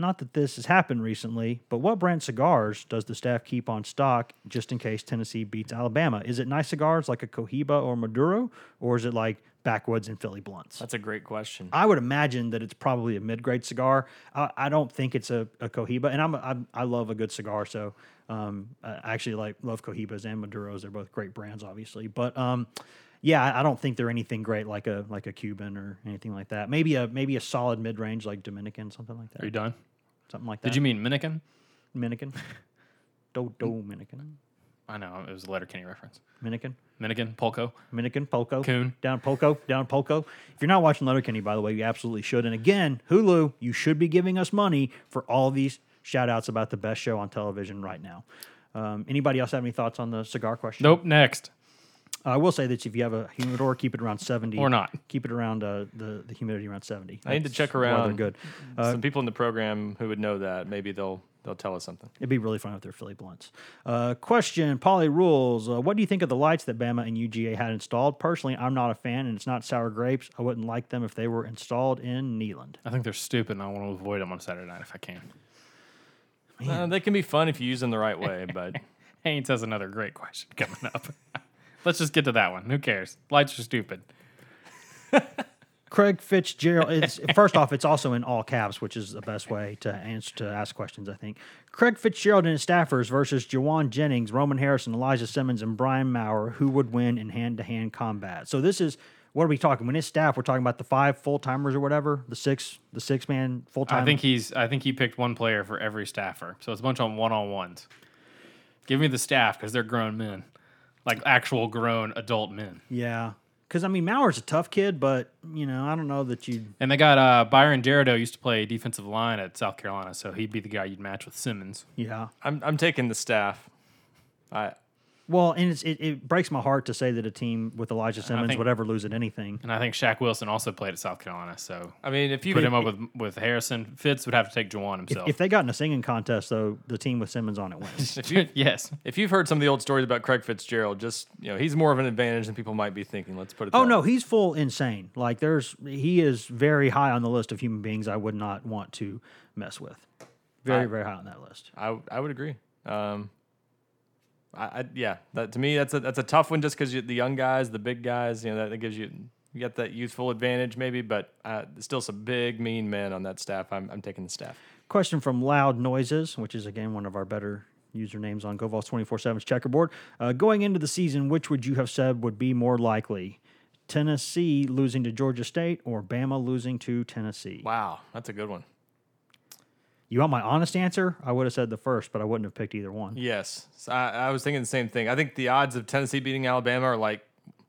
Not that this has happened recently, but what brand cigars does the staff keep on stock just in case Tennessee beats Alabama? Is it nice cigars like a Cohiba or Maduro, or is it like Backwoods and Philly Blunts? That's a great question. I would imagine that it's probably a mid-grade cigar. I, I don't think it's a, a Cohiba, and I'm, a, I'm I love a good cigar, so um, I actually like love Cohibas and Maduros. They're both great brands, obviously, but um, yeah, I, I don't think they're anything great like a like a Cuban or anything like that. Maybe a maybe a solid mid-range like Dominican, something like that. Are you done? Something like that. Did you mean Minikin? Dominican? Do Dominican. I know it was a Letterkenny reference. Dominican. Minikin, Polko. Dominican, Polko. Coon. Down Polko, down Polko. If you're not watching Letterkenny, by the way, you absolutely should. And again, Hulu, you should be giving us money for all these shout outs about the best show on television right now. Um, anybody else have any thoughts on the cigar question? Nope. Next. I will say that if you have a humidor, keep it around 70. Or not. Keep it around uh, the, the humidity around 70. I need to That's check why they're around. good. Uh, Some people in the program who would know that maybe they'll they'll tell us something. It'd be really fun if they're Philly blunts. Uh, question: Polly rules. Uh, what do you think of the lights that Bama and UGA had installed? Personally, I'm not a fan, and it's not sour grapes. I wouldn't like them if they were installed in Neyland. I think they're stupid, and I want to avoid them on Saturday night if I can. Uh, they can be fun if you use them the right way, but Haynes has another great question coming up. Let's just get to that one. Who cares? Lights are stupid. Craig Fitzgerald. It's first off, it's also in all caps, which is the best way to answer to ask questions. I think Craig Fitzgerald and his staffers versus Jauan Jennings, Roman Harrison, Elijah Simmons, and Brian Maurer. Who would win in hand-to-hand combat? So this is what are we talking? When his staff, we're talking about the five full timers or whatever, the six, the six man full time. I think he's. I think he picked one player for every staffer, so it's a bunch of one on ones. Give me the staff because they're grown men, like actual grown adult men. Yeah. Because, I mean, Maurer's a tough kid, but, you know, I don't know that you. And they got uh, Byron Darrido used to play defensive line at South Carolina, so he'd be the guy you'd match with Simmons. Yeah. I'm I'm taking the staff. I Well, and it's, it, it breaks my heart to say that a team with Elijah Simmons think- would ever lose at anything. And I think Shaq Wilson also played at South Carolina, so I mean if you put him up with with Harrison. Fitz would have to take Jauan himself. if they got in a singing contest, though, the team with Simmons on it wins. yes, if you've heard some of the old stories about Craig Fitzgerald, just you know he's more of an advantage than people might be thinking. Let's put it. oh, that no, way. he's full insane. Like, there's, he is very high on the list of human beings I would not want to mess with. Very, I- very high on that list. I I would agree. Um, I, I yeah, that to me that's a that's a tough one just because the young guys, the big guys, you know that, that gives you you got that youthful advantage maybe, but uh, still some big mean men on that staff. I'm I'm taking the staff. Question from Loud Noises, which is again one of our better usernames on GoVols 24/7's checkerboard. Uh, going into the season, which would you have said would be more likely? Tennessee losing to Georgia State or Bama losing to Tennessee? Wow, that's a good one. You want my honest answer? I would have said the first, but I wouldn't have picked either one. Yes, So I, I was thinking the same thing. I think the odds of Tennessee beating Alabama are like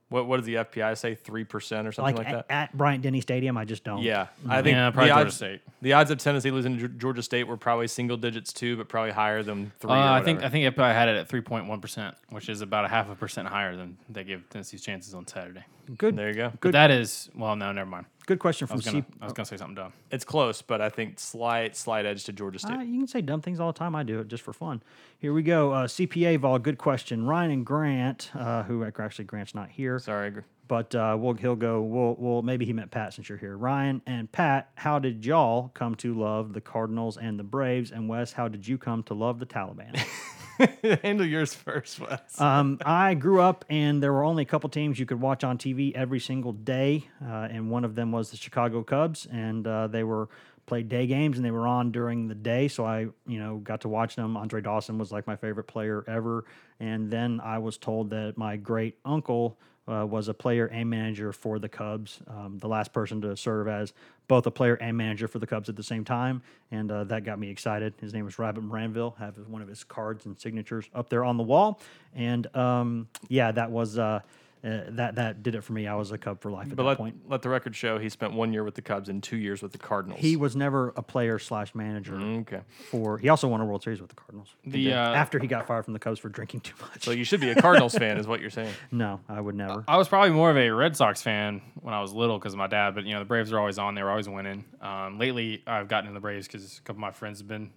what what does the FPI say three percent or something Like, like, at, that. at Bryant Denny Stadium, I just don't. Yeah, I think Yeah, probably the Georgia odds, State. The odds of Tennessee losing to Georgia State were probably single digits too, but probably higher than three. uh, or I think whatever. I think FPI had it at three point one percent, which is about a half a percent higher than they give Tennessee's chances on Saturday. Good. there you go. But that is well, no, never mind. Good question I from was gonna C. I was gonna say something dumb. It's close, but I think slight slight edge to Georgia State. Uh, you can say dumb things all the time. I do it just for fun. Here we go. Uh, CPA Vol, good question. Ryan and Grant, uh, who actually Grant's not here, Sorry, but uh, we'll, he'll go. We'll, we'll maybe he meant Pat since you're here. Ryan and Pat, how did y'all come to love the Cardinals and the Braves? And Wes, how did you come to love the Taliban? handle yours first, Wes. um, I grew up and there were only a couple teams you could watch on TV every single day, uh, and one of them was the Chicago Cubs, and uh, they were played day games and they were on during the day, so I you know got to watch them. Andre Dawson was like my favorite player ever, and then I was told that my great uncle. Uh, was a player and manager for the Cubs, um, the last person to serve as both a player and manager for the Cubs at the same time, and uh, that got me excited. His name was Rabbit Maranville. I have one of his cards and signatures up there on the wall, and um, yeah, that was uh, uh, that that did it for me. I was a Cub for life at But that let, point. let the record show he spent one year with the Cubs and two years with the Cardinals. He was never a player slash manager okay. for. He also won a World Series with the Cardinals. The, did, uh, after he got fired from the Cubs for drinking too much. So you should be a Cardinals fan, is what you're saying. no, I would never. I was probably more of a Red Sox fan when I was little because of my dad, but you know the Braves are always on; they were always winning. Um, lately, I've gotten into the Braves because a couple of my friends have been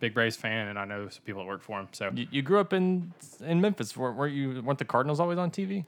big Braves fan, and I know some people that work for them. So You, you grew up in in Memphis, weren't, weren't you? Weren't the Cardinals always on TV?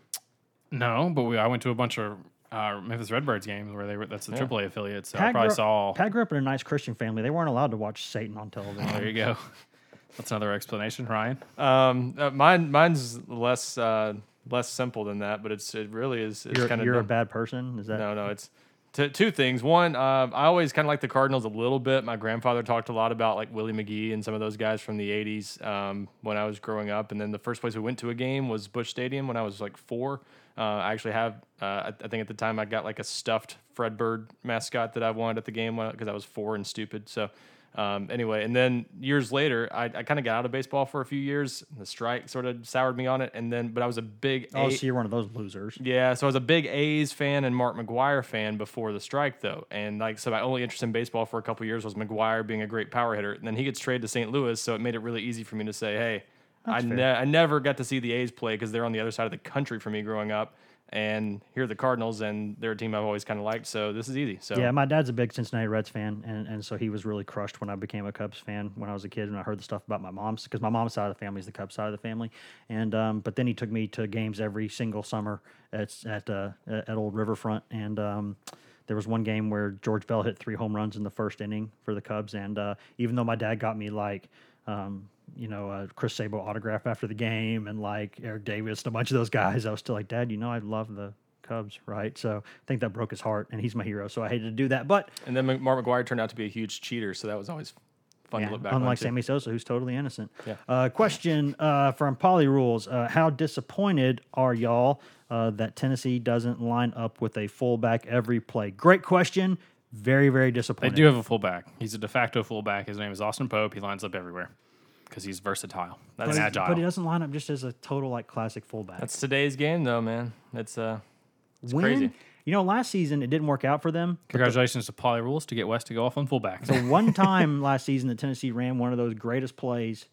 No, but we, I went to a bunch of uh, Memphis Redbirds games where they were. That's the AAA affiliate, so I probably grew, saw. Pat grew up in a nice Christian family. They weren't allowed to watch Satan on television. there you go. That's another explanation, Ryan. Um, uh, mine mine's less uh, less simple than that, but it's it really is. It's you're kind of you're a bad person. Is that No, no, it's t- two things. One, uh, I always kind of like the Cardinals a little bit. My grandfather talked a lot about like Willie McGee and some of those guys from the '80s um, when I was growing up. And then the first place we went to a game was Busch Stadium when I was like four. Uh, I actually have, uh, I, think at the time I got like a stuffed Fred Bird mascot that I wanted at the game because I was four and stupid. So. Um, anyway, and then years later, I, I kind of got out of baseball for a few years. The strike sort of soured me on it, and then, but I was a big Oh, A- so you're one of those losers. yeah, so I was a big A's fan and Mark McGwire fan before the strike, though. And like, so my only interest in baseball for a couple years was McGwire being a great power hitter. And then he gets traded to St. Louis, so it made it really easy for me to say, hey, I, ne- I never got to see the A's play because they're on the other side of the country for me growing up. And here are the Cardinals, and they're a team I've always kind of liked. So this is easy. So Yeah, my dad's a big Cincinnati Reds fan, and, and so he was really crushed when I became a Cubs fan when I was a kid, and I heard the stuff about my mom's because my mom's side of the family is the Cubs side of the family, and um, but then he took me to games every single summer at at uh, at Old Riverfront, and um, there was one game where George Bell hit three home runs in the first inning for the Cubs, and uh, even though my dad got me like. Um, you know, uh, Chris Sabo autograph after the game, and like Eric Davis and a bunch of those guys. I was still like, Dad, you know, I love the Cubs, right? So I think that broke his heart, and he's my hero. So I hated to do that, but and then Mark McGwire turned out to be a huge cheater, so that was always fun yeah, to look back on. unlike too. Sammy Sosa, who's totally innocent. Yeah. Uh, question uh, from Poly Rules: uh, How disappointed are y'all uh, that Tennessee doesn't line up with a fullback every play? Great question. Very, very disappointed. They do have a fullback. He's a de facto fullback. His name is Austin Pope. He lines up everywhere because he's versatile but, and he, agile. but he doesn't line up just as a total like classic fullback. That's today's game, though, man. It's uh, it's when, crazy. You know, last season it didn't work out for them. Congratulations to Poly Rules to get West to go off on fullback. The one time last season that Tennessee ran one of those greatest plays.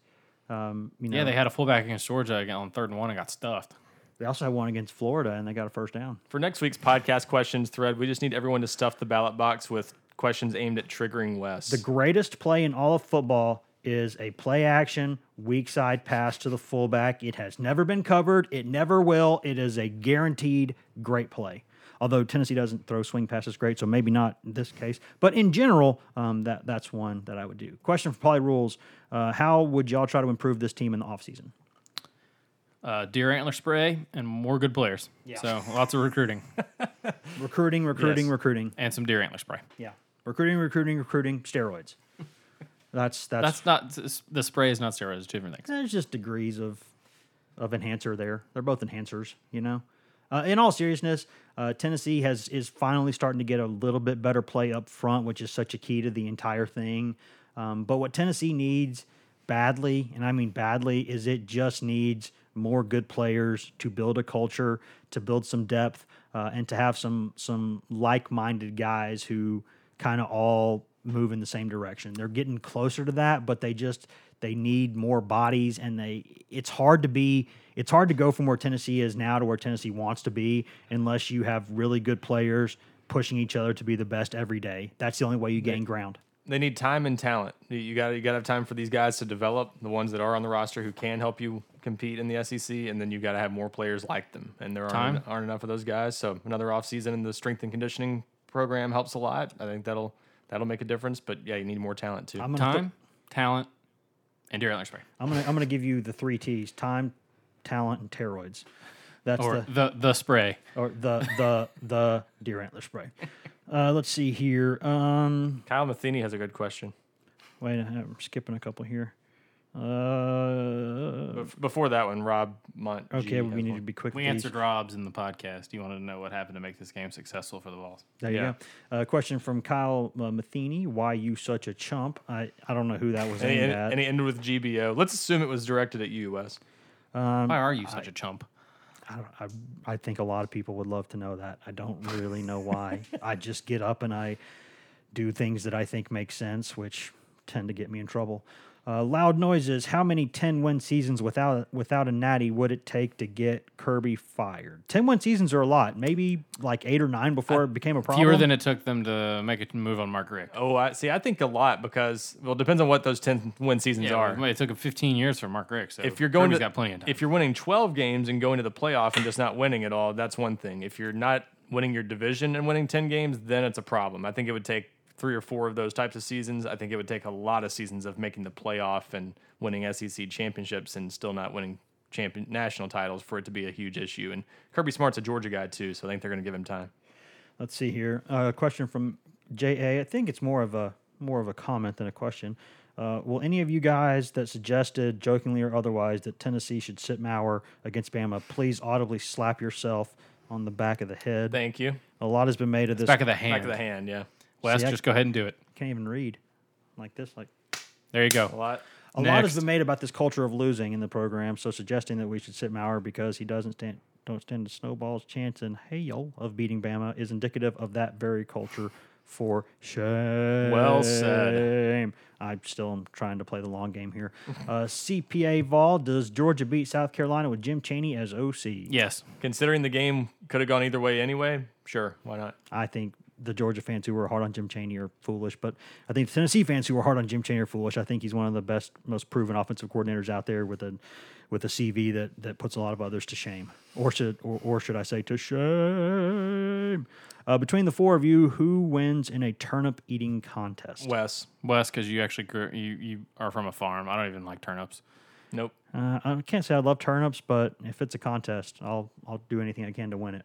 Um, you know, yeah, they had a fullback against Georgia again on third and one and got stuffed. They also had one against Florida, and they got a first down. For next week's podcast questions thread, we just need everyone to stuff the ballot box with questions aimed at triggering Wes. The greatest play in all of football is a play action weak side pass to the fullback. It has never been covered. It never will. It is a guaranteed great play. Although Tennessee doesn't throw swing passes great, so maybe not in this case. But in general, um, that that's one that I would do. Question for Poly Rules: uh, How would y'all try to improve this team in the offseason? Uh, deer antler spray and more good players. Yeah. So lots of recruiting Recruiting, recruiting, Yes. recruiting. and some deer antler spray. Yeah, recruiting, recruiting, recruiting. Steroids. That's that's That's not the spray is not steroids. It's two different things. There's just degrees of of enhancer there. They're both enhancers, you know. Uh, in all seriousness, uh, Tennessee has is finally starting to get a little bit better play up front, which is such a key to the entire thing. Um, but what Tennessee needs badly, and I mean badly, is it just needs more good players to build a culture, to build some depth, uh, and to have some some like minded guys who kind of all move in the same direction. They're getting closer to that, but they just they need more bodies and they it's hard to be it's hard to go from where Tennessee is now to where Tennessee wants to be unless you have really good players pushing each other to be the best every day. That's the only way you gain ground. they need time and talent. You- You got you got to have time for these guys to develop the ones that are on the roster who can help you compete in the SEC, and then you got to have more players like them. And there aren't, aren't enough of those guys. So another offseason in the strength and conditioning program helps a lot. I think that'll that'll make a difference. But yeah, you need more talent too. I'm gonna Time, talent, and deer antler spray. I'm gonna I'm gonna give you the three T's: time, talent, and steroids. That's Or the the the spray. or the the the deer antler spray. Uh, let's see here. Um, Kyle Matheny has a good question. wait, I'm skipping a couple here. Uh, Bef- Before that one, Rob Mont. G okay, we need one. to be quick. We these. answered Rob's in the podcast. You wanted to know what happened to make this game successful for the Vols. There you Yeah. go. Uh, question from Kyle uh, Matheny: Why you such a chump? I, I don't know who that was And he, aimed and, at. and he ended with GBO. Let's assume it was directed at you, Wes. Um, Why are you such a chump? I, don't, I, I think a lot of people would love to know that. I don't really know why. I just get up and I do things that I think make sense, which tend to get me in trouble. Uh, loud noises. How many ten win seasons without without a natty would it take to get Kirby fired? Ten win seasons are a lot. Maybe like eight or nine before it became a problem. Fewer than it took them to make a move on Mark Richt. Oh, I see. I think a lot because well, it depends on what those ten win seasons Yeah, are. well, it took him 15 years for Mark Richt. So if you're going Kirby's to got plenty of time. if you're winning 12 games and going to the playoff and just not winning at all, that's one thing. If you're not winning your division and winning 10 games, then it's a problem. I think it would take three or four of those types of seasons. I think it would take a lot of seasons of making the playoff and winning SEC championships and still not winning champion national titles for it to be a huge issue. And Kirby Smart's a Georgia guy too, so I think they're going to give him time. Let's see here. A uh, question from JA. I think it's more of a more of a comment than a question. Uh, will any of you guys that suggested, jokingly or otherwise, that Tennessee should sit Maurer against Bama, please audibly slap yourself on the back of the head? Thank you. A lot has been made of this. back of the hand. Back of the hand, yeah. Wes, See, I- just go ahead and do it. Can't even read like this. Like There you go. A go. lot. a lot has been made about this culture of losing in the program. So suggesting that we should sit Maurer because he doesn't stand don't stand a snowball's chance in Hale of beating Bama is indicative of that very culture. For shame. Well said. I still am trying to play the long game here. Uh, CPA Vol, does Georgia beat South Carolina with Jim Chaney as OC? Yes. Considering the game could have gone either way anyway, sure, why not? I think the Georgia fans who were hard on Jim Chaney are foolish, but I think the Tennessee fans who were hard on Jim Chaney are foolish. I think he's one of the best, most proven offensive coordinators out there with a with a CV that that puts a lot of others to shame, or should or, or should I say to shame? Uh, between the four of you, who wins in a turnip eating contest? Wes. Wes, because you actually grew, you you are from a farm. I don't even like turnips. Nope. Uh, I can't say I love turnips, but if it's a contest, I'll I'll do anything I can to win it.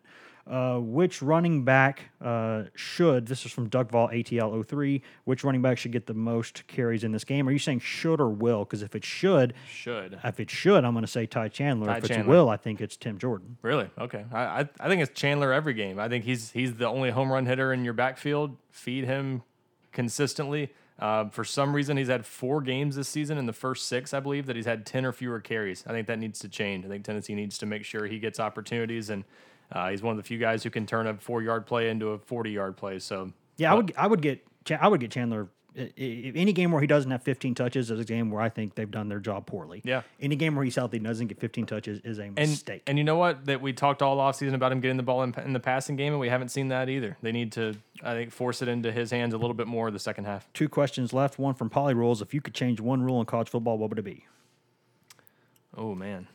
Uh, which running back uh, should? This is from Vol ATL 03. Which running back should get the most carries in this game? Are you saying should or will? Because if it should, Should. if it should, I'm going to say Ty Chandler. Ty if it's Chandler. will, I think it's Tim Jordan. Really? Okay. I, I I think it's Chandler every game. I think he's he's the only home run hitter in your backfield. Feed him consistently. Uh, for some reason, he's had four games this season in the first six, I believe, that he's had 10 or fewer carries. I think that needs to change. I think Tennessee needs to make sure he gets opportunities, and uh, he's one of the few guys who can turn a four yard play into a 40 yard play. So, Yeah, I would I would get I would get Chandler. Any game where he doesn't have 15 touches is a game where I think they've done their job poorly. Yeah. Any game where he's healthy and doesn't get 15 touches is a and, mistake. and you know what? That we talked all offseason about him getting the ball in, in the passing game, and we haven't seen that either. They need to, I think, force it into his hands a little bit more the second half. Two questions left. One from Poly Rules. If you could change one rule in college football, what would it be? Oh, man.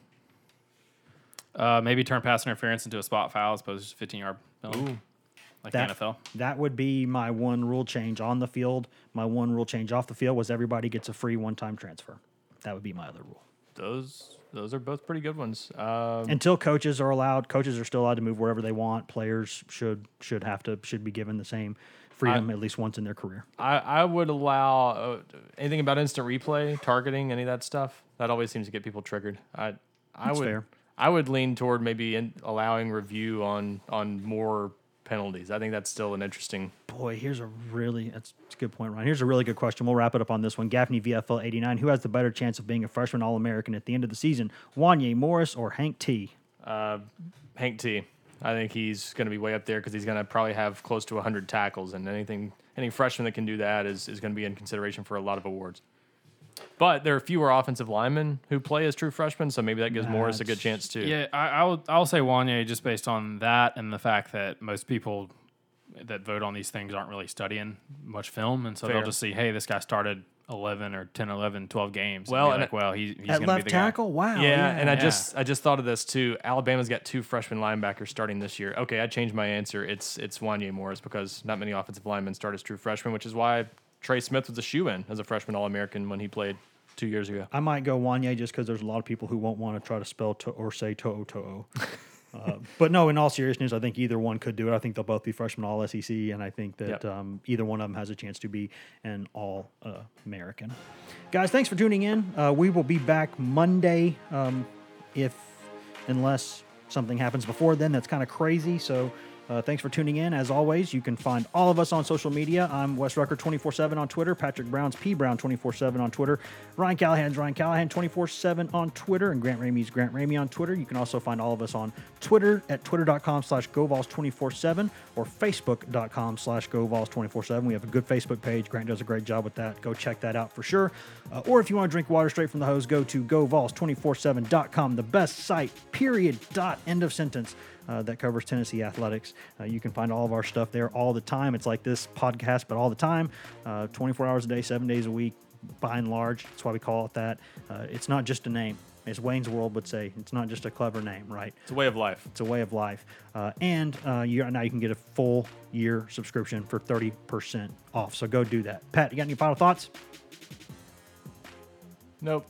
Uh, maybe turn pass interference into a spot foul as opposed to 15 yard penalty, like That, the NFL. that would be my one rule change on the field. My one rule change off the field was everybody gets a free one time transfer. That would be my other rule. Those those are both pretty good ones. Um, Until coaches are allowed, coaches are still allowed to move wherever they want. Players should should have to should be given the same freedom at least once in their career. I, I would allow uh, anything about instant replay, targeting, any of that stuff. That always seems to get people triggered. I I That's would fair. I would lean toward maybe in allowing review on on more penalties. I think that's still an interesting. Boy, here's a really that's, that's a good point, Ron. Here's a really good question. We'll wrap it up on this one. Gaffney VFL 89. Who has the better chance of being a freshman All American at the end of the season? Wanya Morris or Hank T? Uh, Hank T. I think he's going to be way up there because he's going to probably have close to 100 tackles, and anything any freshman that can do that is is going to be in consideration for a lot of awards. But there are fewer offensive linemen who play as true freshmen, so maybe that gives Morris a good chance too. Yeah, I, I'll I'll say Wanya just based on that and the fact that most people that vote on these things aren't really studying much film, and so Fair. they'll just see, hey, this guy started 11 or 10, 11, 12 games. Well, and and like, well, he, he's At going to be left the guy. tackle? Wow. Yeah, and I Yeah. just I just thought of this too. Alabama's got two freshman linebackers starting this year. Okay, I changed my answer. It's it's Wanya Morris because not many offensive linemen start as true freshmen, which is why Trey Smith was a shoe in as a freshman All American when he played two years ago. I might go Wanya just because there's a lot of people who won't want to try to spell to or say To'o To'o. uh, but no, in all seriousness, I think either one could do it. I think they'll both be freshmen All SEC, and I think that Yep. um, either one of them has a chance to be an All uh, American. Guys, thanks for tuning in. Uh, we will be back Monday, um, if unless something happens before then. That's kind of crazy. So Uh, thanks for tuning in. As always, you can find all of us on social media. I'm Wes Rucker 24 7 on Twitter, Patrick Brown's P Brown 24 7 on Twitter, Ryan Callahan's Ryan Callahan 24 7 on Twitter, and Grant Ramey's Grant Ramey on Twitter. You can also find all of us on Twitter at twitter.com slash govols 24 7 or facebook.com slash govols 24 7. We have a good Facebook page. Grant does a great job with that. Go check that out for sure. Uh, or if you want to drink water straight from the hose, go to GoVols247.com, the best site, period, dot, end of sentence uh, that covers Tennessee athletics. Uh, you can find all of our stuff there all the time. It's like this podcast, but all the time, uh, 24 hours a day, seven days a week, by and large. That's why we call it that. Uh, it's not just a name. As Wayne's World would say, it's not just a clever name, right? It's a way of life. It's a way of life. Uh, and uh, you, now you can get a full year subscription for 30% off. So go do that. Pat, you got any final thoughts? Nope.